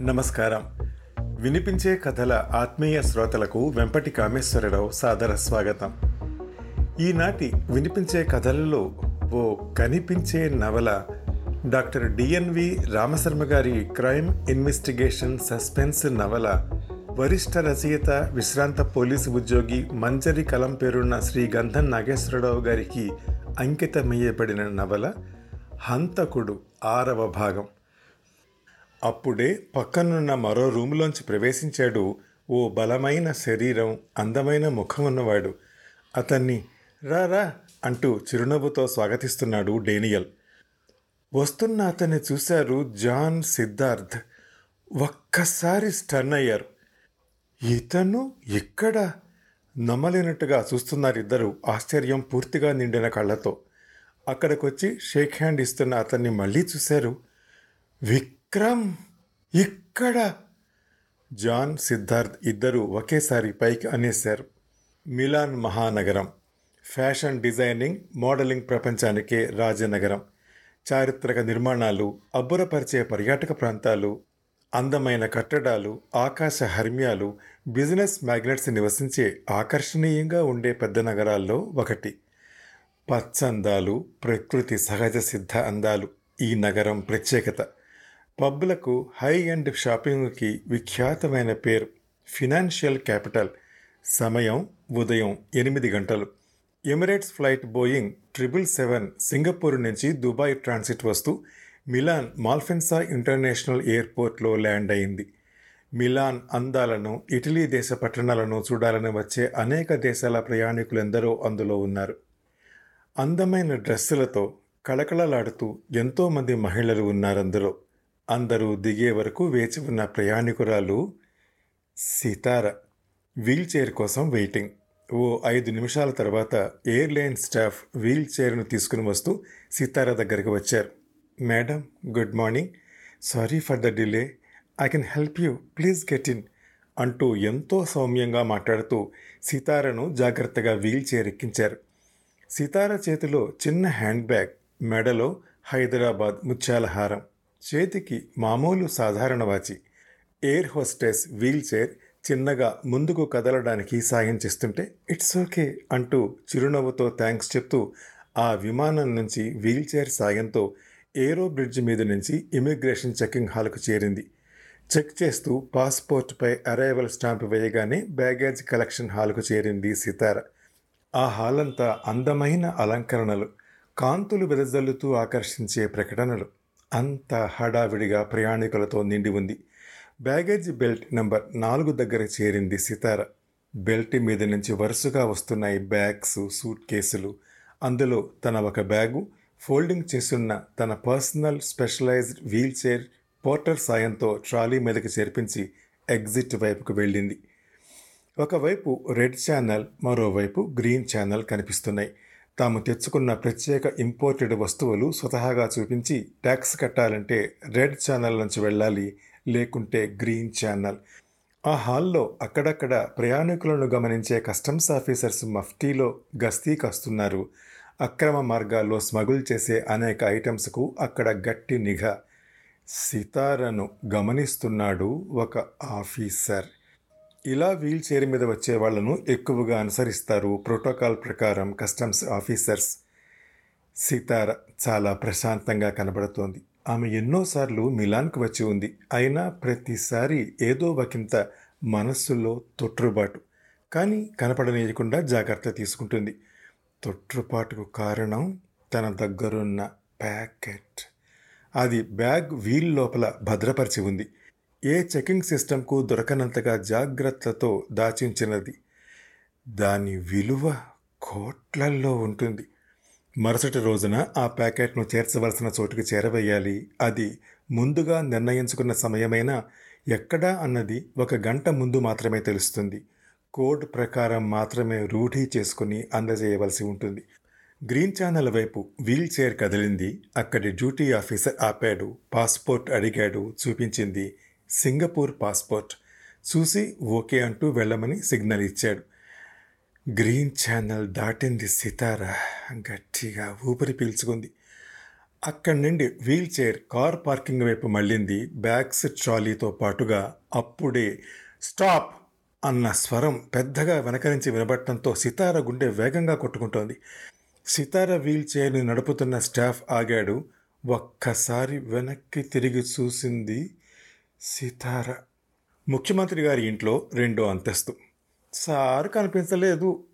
నమస్కారం. వినిపించే కథల ఆత్మీయ శ్రోతలకు వెంపటి కామేశ్వరరావు సాదర స్వాగతం. ఈనాటి వినిపించే కథలలో ఓ కనిపించే నవల డాక్టర్ డిఎన్వి రామశర్మ గారి క్రైమ్ ఇన్వెస్టిగేషన్ సస్పెన్స్ నవల వరిష్ఠ రచయిత విశ్రాంత పోలీసు ఉద్యోగి మంజరి కలం పేరున్న శ్రీ గంధం నాగేశ్వరరావు గారికి అంకితమయ్యబడిన నవల హంతకుడు ఆరవ భాగం. అప్పుడే పక్కనున్న మరో రూములోంచి ప్రవేశించాడు ఓ బలమైన శరీరం అందమైన ముఖం ఉన్నవాడు అతన్ని రా రా అంటూ చిరునవ్వుతో స్వాగతిస్తున్నాడు డేనియల్. వస్తున్న అతన్ని చూశారు జాన్ సిద్ధార్థ్. ఒక్కసారి స్టన్ అయ్యారు. ఇతను ఇక్కడ నమ్మలేనట్టుగా చూస్తున్నారు ఇద్దరు ఆశ్చర్యం పూర్తిగా నిండిన కళ్ళతో. అక్కడికొచ్చి షేక్ హ్యాండ్ ఇస్తున్న అతన్ని మళ్ళీ చూశారు. విక్రమ్! ఇక్కడ జాన్ సిద్ధార్థ్ ఇద్దరు ఒకేసారి పైకి అనేశారు. మిలాన్ మహానగరం ఫ్యాషన్ డిజైనింగ్ మోడలింగ్ ప్రపంచానికే రాజనగరం. చారిత్రక నిర్మాణాలు అబ్బురపరిచే పర్యాటక ప్రాంతాలు అందమైన కట్టడాలు ఆకాశ హర్మ్యాలు బిజినెస్ మ్యాగ్నెట్స్ నివసించే ఆకర్షణీయంగా ఉండే పెద్ద నగరాల్లో ఒకటి. పచ్చందాలు ప్రకృతి సహజ సిద్ధ అందాలు ఈ నగరం ప్రత్యేకత. పబ్లకు హై ఎండ్ షాపింగ్కి విఖ్యాతమైన పేరు ఫినాన్షియల్ క్యాపిటల్. సమయం ఉదయం ఎనిమిది గంటలు. Emirates flight Boeing triple seven Singapore నుంచి దుబాయ్ ట్రాన్సిట్ వస్తూ మిలాన్ మాల్ఫెన్సా ఇంటర్నేషనల్ ఎయిర్పోర్ట్లో ల్యాండ్ అయింది. మిలాన్ అందాలను ఇటలీ దేశ పట్టణాలను చూడాలని వచ్చే అనేక దేశాల ప్రయాణికులెందరో అందులో ఉన్నారు. అందమైన డ్రెస్సులతో కళకళలాడుతూ ఎంతోమంది మహిళలు ఉన్నారందరూ అందరూ దిగే వరకు వేచి ఉన్న ప్రయాణికురాలు సితార వీల్ చైర్ కోసం వెయిటింగ్. ఓ ఐదు నిమిషాల తర్వాత ఎయిర్లైన్ స్టాఫ్ వీల్ చైర్ను తీసుకుని వస్తూ సితార దగ్గరికి వచ్చారు. Madam good morning. Sorry for the delay. I can help you. Please get in అంటూ ఎంతో సౌమ్యంగా మాట్లాడుతూ సితారను జాగ్రత్తగా వీల్ చైర్ ఎక్కించారు. సితార చేతిలో చిన్న హ్యాండ్ బ్యాగ్ మెడలో హైదరాబాద్ ముత్యాల హారం. చేతికి మామూలు సాధారణ వాచి ఎయిర్ హోస్టెస్ వీల్ చైర్ చిన్నగా ముందుకు కదలడానికి సాయం చేస్తుంటే ఇట్స్ ఓకే అంటూ చిరునవ్వుతో థ్యాంక్స్ చెప్తూ ఆ విమానం నుంచి వీల్ చైర్ సాయంతో ఏరో బ్రిడ్జ్ మీద నుంచి ఇమిగ్రేషన్ చెకింగ్ హాల్కు చేరింది. చెక్ చేస్తూ పాస్పోర్ట్పై అరైవల్ స్టాంప్ వేయగానే బ్యాగేజ్ కలెక్షన్ హాల్కు చేరింది సితార. ఆ హాల్ అంతా అందమైన అలంకరణలు కాంతులు వెదజల్లుతూ ఆకర్షించే ప్రకటనలు. అంత హడావిడిగా ప్రయాణికులతో నిండి ఉంది. బ్యాగేజ్ బెల్ట్ నంబర్ నాలుగు దగ్గర చేరింది సితార. బెల్ట్ మీద నుంచి వరుసగా వస్తున్నాయి బ్యాగ్స్ సూట్ కేసులు. అందులో తన ఒక బ్యాగు ఫోల్డింగ్ చేస్తున్న తన personal specialised wheelchair porter సాయంతో ట్రాలీ మీదకి చేర్పించి ఎగ్జిట్ వైపుకు వెళ్ళింది. ఒకవైపు రెడ్ ఛానల్ మరోవైపు గ్రీన్ ఛానల్ కనిపిస్తున్నాయి. తాము తెచ్చుకున్న ప్రత్యేక ఇంపోర్టెడ్ వస్తువులు స్వతహాగా చూపించి ట్యాక్స్ కట్టాలంటే రెడ్ ఛానల్ నుంచి వెళ్ళాలి లేకుంటే గ్రీన్ ఛానల్ ఆ హాల్లో అక్కడక్కడ ప్రయాణికులను గమనించే కస్టమ్స్ ఆఫీసర్స్ మఫ్టీలో గస్తీ కాస్తున్నారు. అక్రమ మార్గాల్లో స్మగుల్ చేసే అనేక ఐటమ్స్కు అక్కడ గట్టి నిఘా. సితారను గమనిస్తున్నాడు ఒక ఆఫీసర్. ఇలా వీల్ చైర్ మీద వచ్చే వాళ్ళను ఎక్కువగా అనుసరిస్తారు ప్రోటోకాల్ ప్రకారం కస్టమ్స్ ఆఫీసర్స్. సీతార చాలా ప్రశాంతంగా కనబడుతోంది. ఆమె ఎన్నోసార్లు మిలాన్కు వచ్చి ఉంది. అయినా ప్రతిసారి ఏదో ఒకంత మనస్సులో తొట్టుబాటు కానీ కనపడనీయకుండా జాగ్రత్త తీసుకుంటుంది. తొట్టుపాటుకు కారణం తన దగ్గరున్న ప్యాకెట్. అది బ్యాగ్ వీల్ లోపల భద్రపరిచి ఉంది. ఏ చెకింగ్ సిస్టంకు దొరకనంతగా జాగ్రత్తతో దాచించినది. దాని విలువ కోట్లల్లో ఉంటుంది. మరుసటి రోజున ఆ ప్యాకెట్ను చేర్చవలసిన చోటుకి చేరవేయాలి. అది ముందుగా నిర్ణయించుకున్న సమయమైనా ఎక్కడా అన్నది ఒక గంట ముందు మాత్రమే తెలుస్తుంది. కోడ్ ప్రకారం మాత్రమే రూఢీ చేసుకుని అందజేయవలసి ఉంటుంది. గ్రీన్ ఛానల్ వైపు వీల్ చైర్ కదిలింది. అక్కడి డ్యూటీ ఆఫీసర్ ఆపాడు. పాస్పోర్ట్ అడిగాడు. చూపించింది సింగపూర్ పాస్పోర్ట్. చూసి ఓకే అంటూ వెళ్ళమని సిగ్నల్ ఇచ్చాడు. గ్రీన్ ఛానల్ దాటింది సితార. గట్టిగా ఊపిరి పీల్చుకుంది. అక్కడి నుండి వీల్ చైర్ కార్ పార్కింగ్ వైపు మళ్ళింది. బ్యాగ్స్ ట్రాలీతో పాటుగా అప్పుడే స్టాప్ అన్న స్వరం పెద్దగా వెనక నుంచి వినబడటంతో సితార గుండె వేగంగా కొట్టుకుంటోంది. సితార వీల్ చైర్ని నడుపుతున్న స్టాఫ్ ఆగాడు. ఒక్కసారి వెనక్కి తిరిగి చూసింది సితార. ముఖ్యమంత్రి గారి ఇంట్లో రెండో అంతస్తు. సార్ కనిపించలేదు.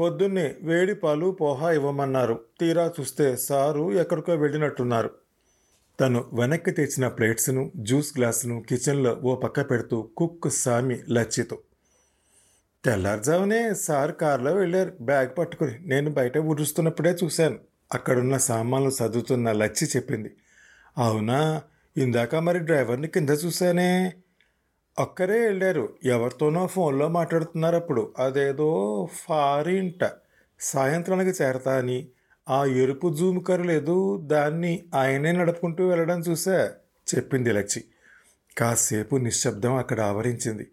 పొద్దున్నే వేడి పాలు పోహా ఇవ్వమన్నారు. తీరా చూస్తే సారు ఎక్కడికో వెళ్ళినట్టున్నారు. తను వెనక్కి తెచ్చిన ప్లేట్స్ను జ్యూస్ గ్లాసును కిచెన్లో ఓ పక్క పెడుతూ కుక్ సామి లచ్చితో. తెల్లారుజామునే సార్ కారులో వెళ్ళారు. బ్యాగ్ పట్టుకుని నేను బయట ఊరుస్తున్నప్పుడే చూశాను. అక్కడున్న సామాన్లు చదువుతున్న లచ్చి చెప్పింది. అవునా? ఇందాక మరి డ్రైవర్ని కింద చూశానే. ఒక్కరే వెళ్ళారు. ఎవరితోనో ఫోన్లో మాట్లాడుతున్నారు అప్పుడు అదేదో ఫారింట సాయంత్రానికి చేరతా అని. ఆ ఎరుపు జూమ్ కర్ర లేదు. దాన్ని ఆయనే నడుపుకుంటూ వెళ్ళడం చూసా చెప్పింది లచ్చి. కాసేపు నిశ్శబ్దం అక్కడ ఆవరించింది.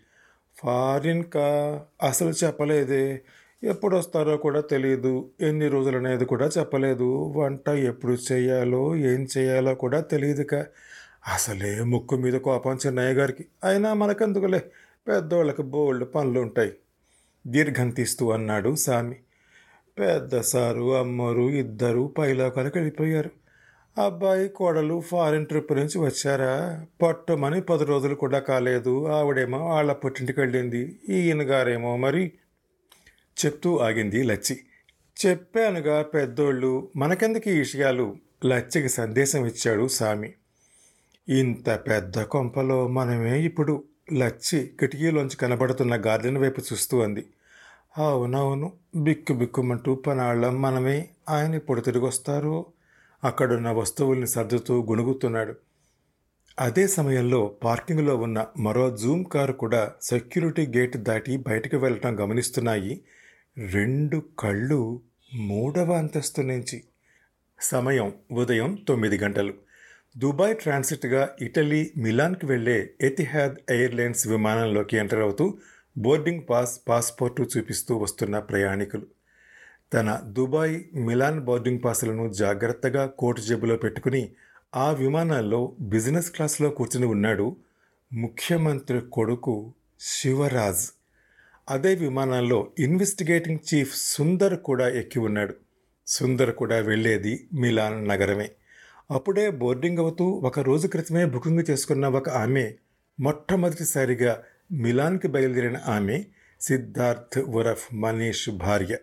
ఫారిన్ కా? అసలు చెప్పలేదే. ఎప్పుడు వస్తారో కూడా తెలియదు ఎన్ని రోజులు అనేది కూడా చెప్పలేదు. వంట ఎప్పుడు చేయాలో ఏం చేయాలో కూడా తెలియదుక అసలే ముక్కు మీద కోపం చిన్నయ్య గారికి. అయినా మనకెందుకులే? పెద్దోళ్ళకి బోల్డ్ పనులు ఉంటాయి దీర్ఘం తీస్తూ అన్నాడు సామి. పెద్ద సారు అమ్మరు ఇద్దరు పైలోకాలకు వెళ్ళిపోయారు. అబ్బాయి కోడలు ఫారిన్ ట్రిప్ నుంచి వచ్చారా? పట్టుమని పది రోజులు కూడా కాలేదు. ఆవిడేమో వాళ్ళ పుట్టింటికి వెళ్ళింది. ఈయన గారేమో మరి? చెప్తూ ఆగింది లచ్చి. చెప్పానుగా పెద్దోళ్ళు మనకెందుకు ఈ విషయాలు? లచ్చికి సందేశం ఇచ్చాడు సామి. ఇంత పెద్ద కొంపలో మనమే ఇప్పుడు లచ్చి కిటికీలోంచి కనబడుతున్న గార్డెన్ వైపు చూస్తూ అంది. అవునవును బిక్కు బిక్కుమంటూ పనాళ్ళం మనమే ఆయన ఇప్పుడు తిరిగి వస్తారు అక్కడున్న వస్తువుల్ని సర్దుతూ గుణుగుతున్నాడు. అదే సమయంలో పార్కింగ్లో ఉన్న మరో జూమ్ కారు కూడా సెక్యూరిటీ గేట్ దాటి బయటకు వెళ్ళటం గమనిస్తున్నాయి. రెండు కళ్ళు మూడవ అంతస్తు నుంచి. సమయం ఉదయం తొమ్మిది గంటలు. దుబాయ్ ట్రాన్సిట్గా ఇటలీ మిలాన్కి వెళ్ళే ఎతిహాద్ ఎయిర్లైన్స్ విమానంలోకి ఎంటర్ అవుతూ బోర్డింగ్ పాస్ పాస్పోర్టు చూపిస్తూ వస్తున్న ప్రయాణికులు. తన దుబాయ్ మిలాన్ బోర్డింగ్ పాసులను జాగ్రత్తగా కోటు జేబులో పెట్టుకుని ఆ విమానాల్లో బిజినెస్ క్లాస్లో కూర్చుని ఉన్నాడు ముఖ్యమంత్రి కొడుకు శివరాజ్. అదే విమానాల్లో ఇన్వెస్టిగేటింగ్ చీఫ్ సుందర్ కూడా ఎక్కి ఉన్నాడు. సుందర్ కూడా వెళ్ళేది మిలాన్ నగరమే. అప్పుడే బోర్డింగ్ అవుతూ ఒక రోజు క్రితమే బుకింగ్ చేసుకున్న ఒక ఆమె మొట్టమొదటిసారిగా మిలాన్కి బయలుదేరిన ఆమె సిద్ధార్థ్ ఉరఫ్ మనీష్ భార్య.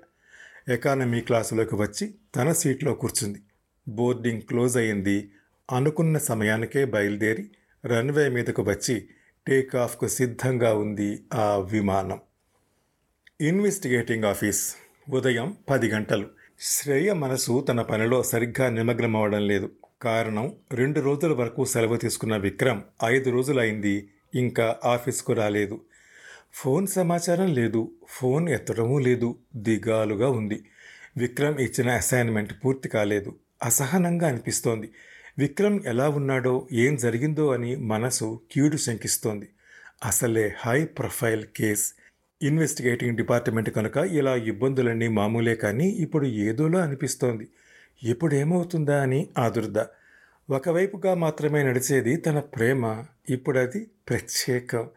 ఎకానమీ క్లాసులోకి వచ్చి తన సీట్లో కూర్చుంది. బోర్డింగ్ క్లోజ్ అయింది. అనుకున్న సమయానికే బయలుదేరి రన్వే మీదకు వచ్చి టేకాఫ్కు సిద్ధంగా ఉంది ఆ విమానం. Investigating office. ఉదయం పది గంటలు. శ్రేయ మనసు తన పనిలో సరిగ్గా నిమగ్నమవడం లేదు. కారణం రెండు రోజుల వరకు సెలవు తీసుకున్న విక్రమ్ ఐదు రోజులైంది ఇంకా ఆఫీస్కు రాలేదు. ఫోన్ సమాచారం లేదు ఫోన్ ఎత్తడమూ లేదు దిగాలుగా ఉంది. విక్రమ్ ఇచ్చిన అసైన్మెంట్ పూర్తి కాలేదు. అసహనంగా అనిపిస్తోంది. విక్రమ్ ఎలా ఉన్నాడో ఏం జరిగిందో అని మనసు కీడు శంకిస్తోంది. అసలే high profile case. Investigating department కనుక ఇలా ఇబ్బందులన్నీ మామూలే కానీ ఇప్పుడు ఏదోలా అనిపిస్తోంది. ఇప్పుడేమవుతుందా అని ఆదుర్ద. ఒకవైపుగా మాత్రమే నడిచేది తన ప్రేమ ఇప్పుడది ప్రత్యేకం.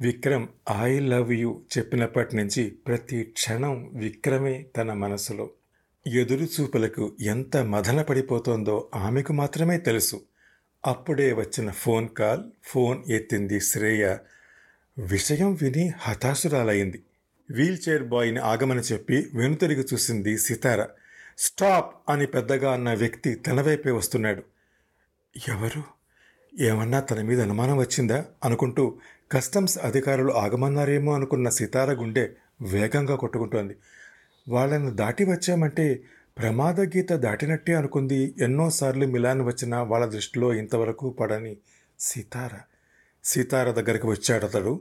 విక్రమ్ ఐ లవ్ యూ చెప్పినప్పటి నుంచి ప్రతి క్షణం విక్రమే తన మనసులో. ఎదురు చూపులకు ఎంత మదన పడిపోతోందో ఆమెకు మాత్రమే తెలుసు. అప్పుడే వచ్చిన ఫోన్ కాల్ ఫోన్ ఎత్తింది శ్రేయ. విషయం విని హతాశురాలైంది. వీల్చైర్ బాయ్ని ఆగమని చెప్పి వెనుతిరిగి చూసింది సితార. స్టాప్ అని పెద్దగా అన్న వ్యక్తి తన వైపే వస్తున్నాడు. ఎవరు? ఏమన్నా తన మీద అనుమానం వచ్చిందా? అనుకుంటూ కస్టమ్స్ అధికారులు ఆగమన్నారేమో అనుకున్న సితార గుండె వేగంగా కొట్టుకుంటోంది. వాళ్ళను దాటి వచ్చామంటే ప్రమాద గీత దాటినట్టే అనుకుంది ఎన్నోసార్లు మిలాన్ వచ్చినా వాళ్ళ దృష్టిలో ఇంతవరకు పడని సితార. సీతార దగ్గరికి వచ్చాడు అతడు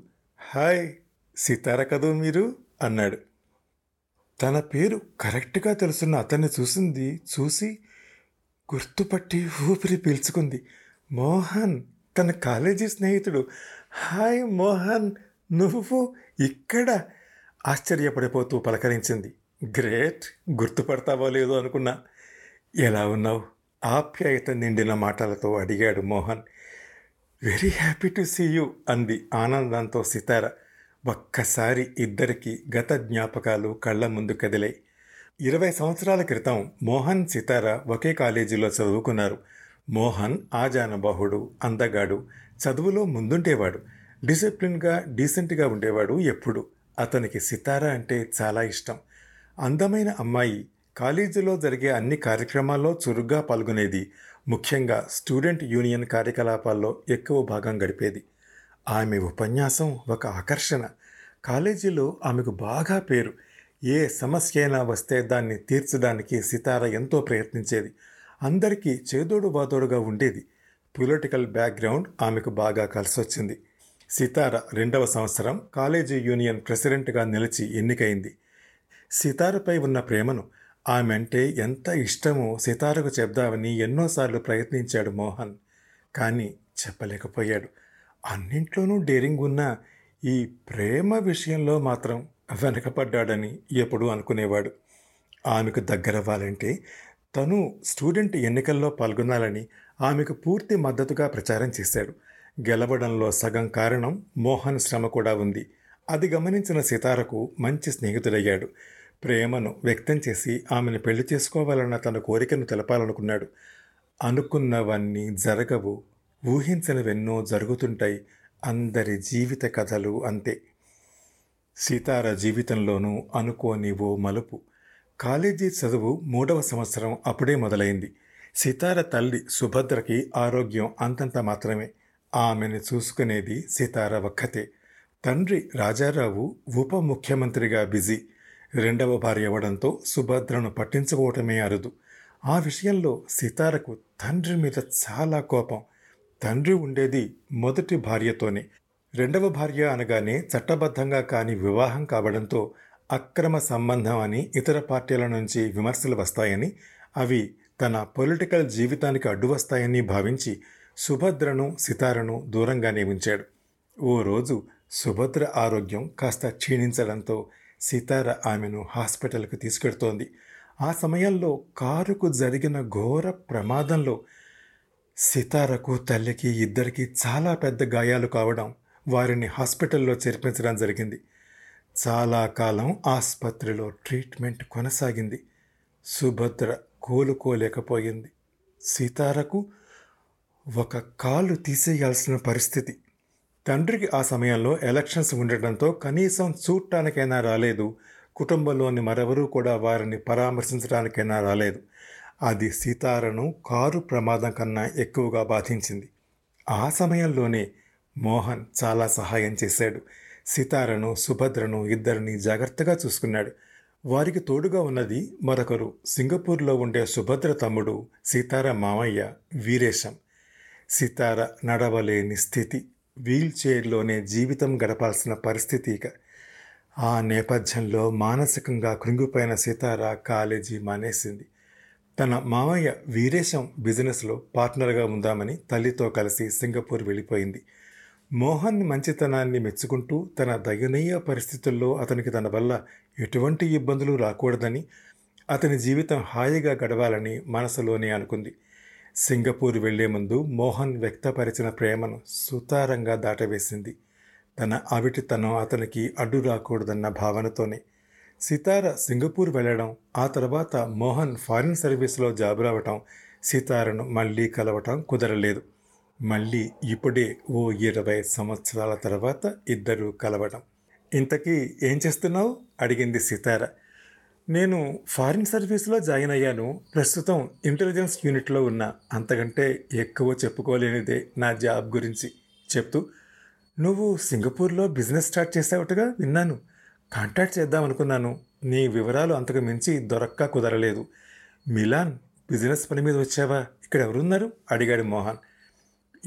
హాయ్ సీతార కదూ మీరు? అన్నాడు. తన పేరు కరెక్ట్గా తెలుసున్న అతన్ని చూసింది చూసి గుర్తుపట్టి ఊపిరి పీల్చుకుంది. మోహన్ తన కాలేజీ స్నేహితుడు. హాయ్ మోహన్ నువ్వు ఇక్కడ? ఆశ్చర్యపడిపోతూ పలకరించింది. గ్రేట్ గుర్తుపడతావో లేదో అనుకున్నా. ఎలా ఉన్నావు? ఆప్యాయత నిండిన మాటలతో అడిగాడు Mohan. Very happy to see you అంది ఆనందంతో సితార. ఒక్కసారి ఇద్దరికి గత జ్ఞాపకాలు కళ్ళ ముందు కదిలాయి. ఇరవై సంవత్సరాల క్రితం మోహన్ సితార ఒకే కాలేజీలో చదువుకున్నారు. మోహన్ ఆజానబాహుడు అందగాడు చదువులో ముందుండేవాడు డిసిప్లిన్గా డీసెంట్గా ఉండేవాడు ఎప్పుడు. అతనికి సితార అంటే చాలా ఇష్టం. అందమైన అమ్మాయి కాలేజీలో జరిగే అన్ని కార్యక్రమాల్లో చురుగ్గా పాల్గొనేది ముఖ్యంగా స్టూడెంట్ యూనియన్ కార్యకలాపాల్లో ఎక్కువ భాగం గడిపేది. ఆమె ఉపన్యాసం ఒక ఆకర్షణ. కాలేజీలో ఆమెకు బాగా పేరు. ఏ సమస్య అయినా వస్తే దాన్ని తీర్చడానికి సితార ఎంతో ప్రయత్నించేది. అందరికీ చేదోడు వాదోడుగా ఉండేది. పొలిటికల్ బ్యాక్గ్రౌండ్ ఆమెకు బాగా కలిసొచ్చింది. సితార రెండవ సంవత్సరం కాలేజీ యూనియన్ ప్రెసిడెంట్గా నిలిచి ఎన్నికైంది. సితారపై ఉన్న ప్రేమను ఆమె అంటే ఎంత ఇష్టమో సితారకు చెప్దామని ఎన్నోసార్లు ప్రయత్నించాడు మోహన్. కానీ చెప్పలేకపోయాడు. అన్నింట్లోనూ డేరింగ్ ఉన్న ఈ ప్రేమ విషయంలో మాత్రం వెనకపడ్డాడని ఎప్పుడూ అనుకునేవాడు. ఆమెకు దగ్గరవ్వాలంటే తను స్టూడెంట్ ఎన్నికల్లో పాల్గొనాలని ఆమెకు పూర్తి మద్దతుగా ప్రచారం చేశాడు. గెలవడంలో సగం కారణం మోహన్ శ్రమ కూడా ఉంది. అది గమనించిన సితారకు మంచి స్నేహితుడయ్యాడు. ప్రేమను వ్యక్తం చేసి ఆమెను పెళ్ళి చేసుకోవాలన్న తన కోరికను తెలపాలనుకున్నాడు. అనుకున్నవన్నీ జరగవు. ఊహించనివెన్నో జరుగుతుంటాయి. అందరి జీవిత కథలు అంతే. సీతార జీవితంలోనూ అనుకోని ఓ మలుపు. కాలేజీ చదువు మూడవ సంవత్సరం అప్పుడే మొదలైంది. సీతార తల్లి సుభద్రకి ఆరోగ్యం అంతంత మాత్రమే. ఆమెను చూసుకునేది సీతార ఒక్కతే. తండ్రి రాజారావు ఉప ముఖ్యమంత్రిగా బిజీ. రెండవ భార్య అవ్వడంతో సుభద్రను పట్టించుకోవటమే అరుదు. ఆ విషయంలో సీతారకు తండ్రి మీద చాలా కోపం. తండ్రి ఉండేది మొదటి భార్యతోనే. రెండవ భార్య అనగానే చట్టబద్ధంగా కాని వివాహం కావడంతో అక్రమ సంబంధం అని ఇతర పార్టీల నుంచి విమర్శలు వస్తాయని అవి తన పొలిటికల్ జీవితానికి అడ్డు వస్తాయని భావించి సుభద్రను సితారను దూరంగానే ఉంచాడు. ఓ రోజు సుభద్ర ఆరోగ్యం కాస్త క్షీణించడంతో సితార ఆమెను హాస్పిటల్కు తీసుకెడుతోంది. ఆ సమయంలో కారుకు జరిగిన ఘోర ప్రమాదంలో సితారకు తల్లికి ఇద్దరికి చాలా పెద్ద గాయాలు కావడం వారిని హాస్పిటల్లో చేర్పించడం జరిగింది. చాలా కాలం ఆసుపత్రిలో ట్రీట్మెంట్ కొనసాగింది. సుభద్ర కోలుకోలేకపోయింది. సీతారకు ఒక కాలు తీసేయాల్సిన పరిస్థితి. తండ్రికి ఆ సమయంలో ఎలక్షన్స్ ఉండటంతో కనీసం చూడటానికైనా రాలేదు. కుటుంబంలోని మరెవరూ కూడా వారిని పరామర్శించడానికైనా రాలేదు. అది సీతారను కారు ప్రమాదం కన్నా ఎక్కువగా బాధించింది. ఆ సమయంలోనే మోహన్ చాలా సహాయం చేశాడు. సీతారను సుభద్రను ఇద్దరిని జాగ్రత్తగా చూసుకున్నాడు. వారికి తోడుగా ఉన్నది మరొకరు. సింగపూర్లో ఉండే సుభద్ర తమ్ముడు సీతార మామయ్య వీరేశం. సీతార నడవలేని స్థితి. వీల్ చైర్లోనే జీవితం గడపాల్సిన పరిస్థితి ఇక. ఆ నేపథ్యంలో మానసికంగా కృంగిపోయిన సీతార కాలేజీ మానేసింది. తన మామయ్య వీరేశం బిజినెస్లో పార్ట్నర్గా ఉందామని తల్లితో కలిసి సింగపూర్ వెళ్ళిపోయింది. మోహన్ మంచితనాన్ని మెచ్చుకుంటూ తన దయనీయ పరిస్థితుల్లో అతనికి తన వల్ల ఎటువంటి ఇబ్బందులు రాకూడదని అతని జీవితం హాయిగా గడవాలని మనసులోనే అనుకుంది. సింగపూర్ వెళ్ళే ముందు మోహన్ వ్యక్తపరిచిన ప్రేమను సుతారంగా దాటవేసింది. తన అవిటితనం అతనికి అడ్డు రాకూడదన్న భావనతోనే సితార సింగపూర్ వెళ్ళడం ఆ తర్వాత మోహన్ ఫారిన్ సర్వీస్లో జాబ్ రావటం సితారను మళ్ళీ కలవటం కుదరలేదు. మళ్ళీ ఇప్పుడే ఓ ఇరవై సంవత్సరాల తర్వాత ఇద్దరూ కలవడం ఇంతకీ ఏం చేస్తున్నావు? అడిగింది సితార. నేను ఫారిన్ సర్వీస్లో జాయిన్ అయ్యాను. ప్రస్తుతం ఇంటెలిజెన్స్ యూనిట్లో ఉన్నా. అంతకంటే ఎక్కువ చెప్పుకోలేనిదే నా జాబ్ గురించి. చెప్తూ నువ్వు సింగపూర్లో బిజినెస్ స్టార్ట్ చేసావుటగా? విన్నాను. కాంటాక్ట్ చేద్దాం అనుకున్నాను. నీ వివరాలు అంతకు మించి దొరక్క కుదరలేదు. మిలాన్ బిజినెస్ పని మీద వచ్చావా? ఇక్కడ ఎవరున్నారు అడిగాడు మోహన్.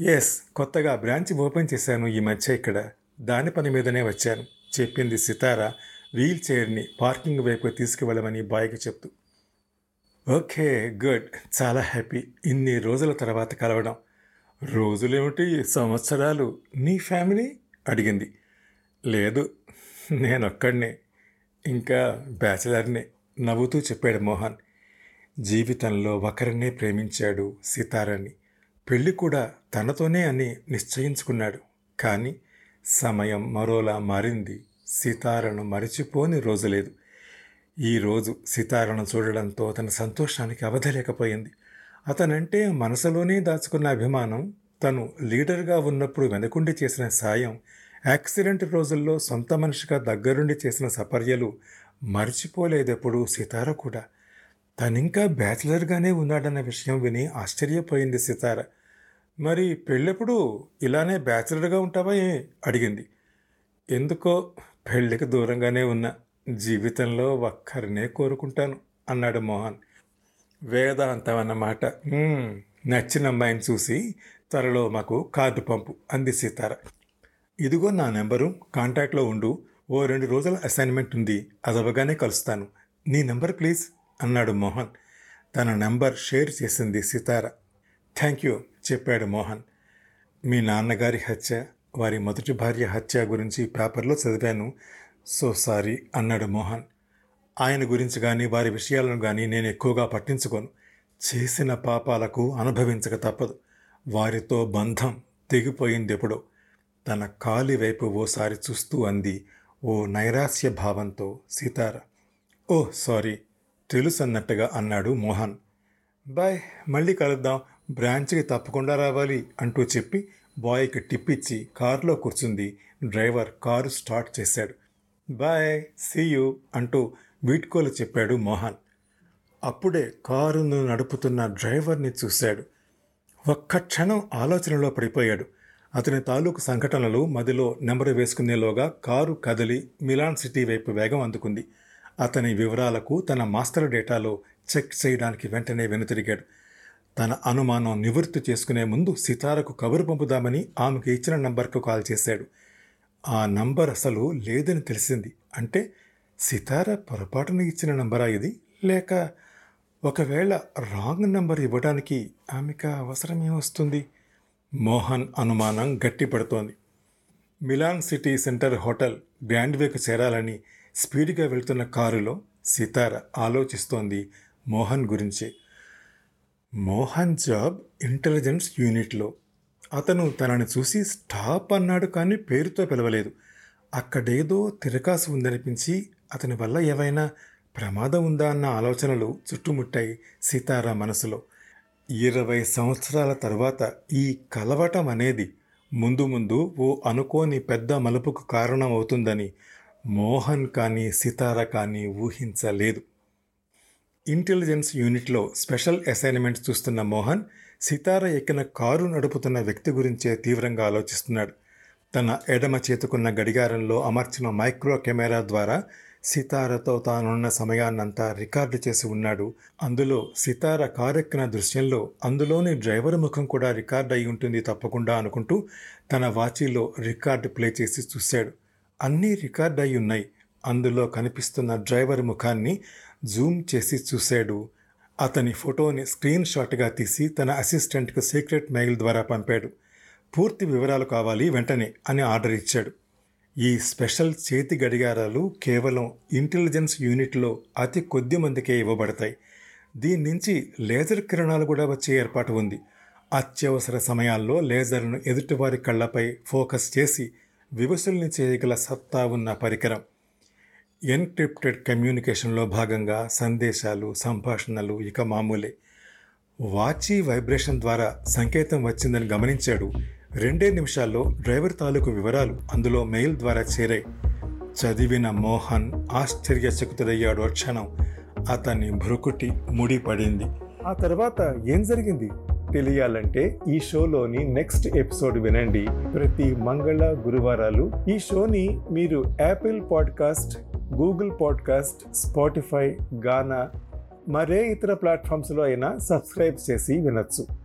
ఎస్ కొత్తగా బ్రాంచ్ ఓపెన్ చేశాను ఈ మధ్య ఇక్కడ. దాని పని మీదనే వచ్చాను చెప్పింది సితార. వీల్ చైర్ని పార్కింగ్ వైపు తీసుకువెళ్ళమని బాయ్కి చెప్తూ. Okay good. చాలా హ్యాపీ. ఇన్ని రోజుల తర్వాత కలవడం. రోజులేమిటి? సంవత్సరాలు. నీ ఫ్యామిలీ? అడిగింది. లేదు నేనొక్కడినే ఇంకా బ్యాచిలర్నే నవ్వుతూ చెప్పాడు మోహన్. జీవితంలో ఒకరినే ప్రేమించాడు సితారని పెళ్ళి కూడా తనతోనే అని నిశ్చయించుకున్నాడు. కానీ సమయం మరోలా మారింది. సీతారాను మరిచిపోని రోజు లేదు. ఈరోజు సీతారాను చూడడంతో తన సంతోషానికి అవధలేకపోయింది. అతనంటే మనసులోనే దాచుకున్న అభిమానం తను లీడర్గా ఉన్నప్పుడు వెనకుండి చేసిన సాయం యాక్సిడెంట్ రోజుల్లో సొంత మనిషిగా దగ్గరుండి చేసిన సపర్యలు మర్చిపోలేదెప్పుడు సితార కూడా. తనింకా బ్యాచిలర్గానే ఉన్నాడన్న విషయం విని ఆశ్చర్యపోయింది సితార. మరి పెళ్ళెప్పుడు ఇలానే బ్యాచిలర్గా ఉంటావా అడిగింది. ఎందుకో పెళ్ళికి దూరంగానే ఉన్నా జీవితంలో ఒక్కరినే కోరుకుంటాను అన్నాడు మోహన్. వేదాంతం అన్నమాట నచ్చిన అమ్మాయిని చూసి త్వరలో మాకు కార్డు పంపు అంది సీతార. ఇదిగో నా నెంబరు కాంటాక్ట్లో ఉండు. ఓ రెండు రోజుల అసైన్మెంట్ ఉంది. అదవగానే కలుస్తాను. నీ నెంబర్ ప్లీజ్ అన్నాడు మోహన్. తన నెంబర్ షేర్ చేసింది సితార. థ్యాంక్ యూ చెప్పాడు మోహన్. మీ నాన్నగారి హత్య వారి మొదటి భార్య హత్య గురించి పేపర్లో చదివాను. సో సారీ అన్నాడు మోహన్. ఆయన గురించి కానీ వారి విషయాలను కానీ నేను ఎక్కువగా పట్టించుకోను. చేసిన పాపాలకు అనుభవించక తప్పదు. వారితో బంధం తెగిపోయింది ఎప్పుడో. తన కాలి వైపు ఓసారి చూస్తూ అంది ఓ నైరాస్య భావంతో సీతార. ఓ సారీ తెలుసన్నట్టుగా అన్నాడు మోహన్. బాయ్ మళ్ళీ కలుద్దాం. బ్రాంచ్కి తప్పకుండా రావాలి అంటూ చెప్పి బాయ్కి టిప్ ఇచ్చి కారులో కూర్చుంది. డ్రైవర్ కారు స్టార్ట్ చేశాడు. బాయ్ సీ యూ అంటూ వీడ్కోలు చెప్పాడు మోహన్. అప్పుడే కారును నడుపుతున్న డ్రైవర్ని చూశాడు. ఒక్క క్షణం ఆలోచనలో పడిపోయాడు. అతని తాలూకు సంఘటనలు మదిలో నెంబరు వేసుకునేలోగా కారు కదిలి మిలాన్ సిటీ వైపు వేగం అందుకుంది. అతని వివరాలకు తన మాస్టర్ డేటాలో చెక్ చేయడానికి వెంటనే వెనుతిరిగాడు. తన అనుమానం నివృత్తి చేసుకునే ముందు సితారకు కబురు పంపుదామని ఆమెకు ఇచ్చిన నంబర్కు కాల్ చేశాడు. ఆ నంబర్ అసలు లేదని తెలిసింది. అంటే సితార పొరపాటున ఇచ్చిన నంబరా ఇది? లేక ఒకవేళ రాంగ్ నంబర్ ఇవ్వడానికి ఆమెకు అవసరమే వస్తుంది? మోహన్ అనుమానం గట్టిపడుతోంది. మిలాన్ సిటీ సెంటర్ హోటల్ గ్రాండ్వేకు చేరాలని స్పీడ్గా వెళ్తున్న కారులో సితార ఆలోచిస్తోంది మోహన్ గురించి. మోహన్ జాబ్ ఇంటెలిజెన్స్ యూనిట్లో. అతను తనని చూసి స్టాప్ అన్నాడు కానీ పేరుతో పిలవలేదు. అక్కడేదో తిరకాసు ఉందనిపించి అతని వల్ల ఏవైనా ప్రమాదం ఉందా అన్న ఆలోచనలు చుట్టుముట్టాయి సీతారా మనసులో. ఇరవై సంవత్సరాల తర్వాత ఈ కలవటం అనేది ముందు ముందు ఓ అనుకోని పెద్ద మలుపుకు కారణం అవుతుందని మోహన్ కానీ సితార కానీ ఊహించలేదు. ఇంటెలిజెన్స్ యూనిట్లో స్పెషల్ అసైన్మెంట్ చూస్తున్న మోహన్ సితార ఎక్కిన కారు నడుపుతున్న వ్యక్తి గురించే తీవ్రంగా ఆలోచిస్తున్నాడు. తన ఎడమ చేతుకున్న గడిగారంలో అమర్చిన మైక్రో కెమెరా ద్వారా సితారతో తానున్న సమయాన్నంతా రికార్డు చేసి ఉన్నాడు. అందులో సితార కారెక్కిన దృశ్యంలో అందులోని డ్రైవర్ ముఖం కూడా రికార్డ్ అయి ఉంటుంది తప్పకుండా అనుకుంటూ తన వాచీలో రికార్డు ప్లే చేసి చూశాడు. అన్నీ రికార్డ్ అయి ఉన్నాయి. అందులో కనిపిస్తున్న డ్రైవర్ ముఖాన్ని జూమ్ చేసి చూశాడు. అతని ఫోటోని స్క్రీన్ షాట్గా తీసి తన అసిస్టెంట్కు సీక్రెట్ మెయిల్ ద్వారా పంపాడు. పూర్తి వివరాలు కావాలి వెంటనే అని ఆర్డర్ ఇచ్చాడు. ఈ స్పెషల్ చేతి గడియారాలు కేవలం ఇంటెలిజెన్స్ యూనిట్లో అతి కొద్ది మందికే ఇవ్వబడతాయి. దీని నుంచి లేజర్ కిరణాలు కూడా వచ్చే ఏర్పాటు ఉంది. అత్యవసర సమయాల్లో లేజర్ను ఎదుటివారి కళ్ళపై ఫోకస్ చేసి వివసుల్ని చేయగల సత్తా ఉన్న పరికరం. ఎన్క్రిప్టెడ్ కమ్యూనికేషన్లో భాగంగా సందేశాలు సంభాషణలు ఇక మామూలే. వాచి వైబ్రేషన్ ద్వారా సంకేతం వచ్చిందని గమనించాడు రెండే నిమిషాల్లో డ్రైవర్ తాలూకు వివరాలు అందులో మెయిల్ ద్వారా చేరాయి చదివిన మోహన్ ఆశ్చర్యచకుతుడయ్యాడు క్షణం క్షణం అతని భ్రుకుటి ముడిపడింది ఆ తర్వాత ఏం జరిగింది? తెలియాలంటే ఈ షోలోని నెక్స్ట్ ఎపిసోడ్ వినండి. ప్రతి మంగళ గురువారాలు ఈ షోని మీరు Apple podcast Google podcast Spotify Gaana మరే ఇతర ప్లాట్ఫామ్స్లో అయినా సబ్స్క్రైబ్ చేసి వినొచ్చు.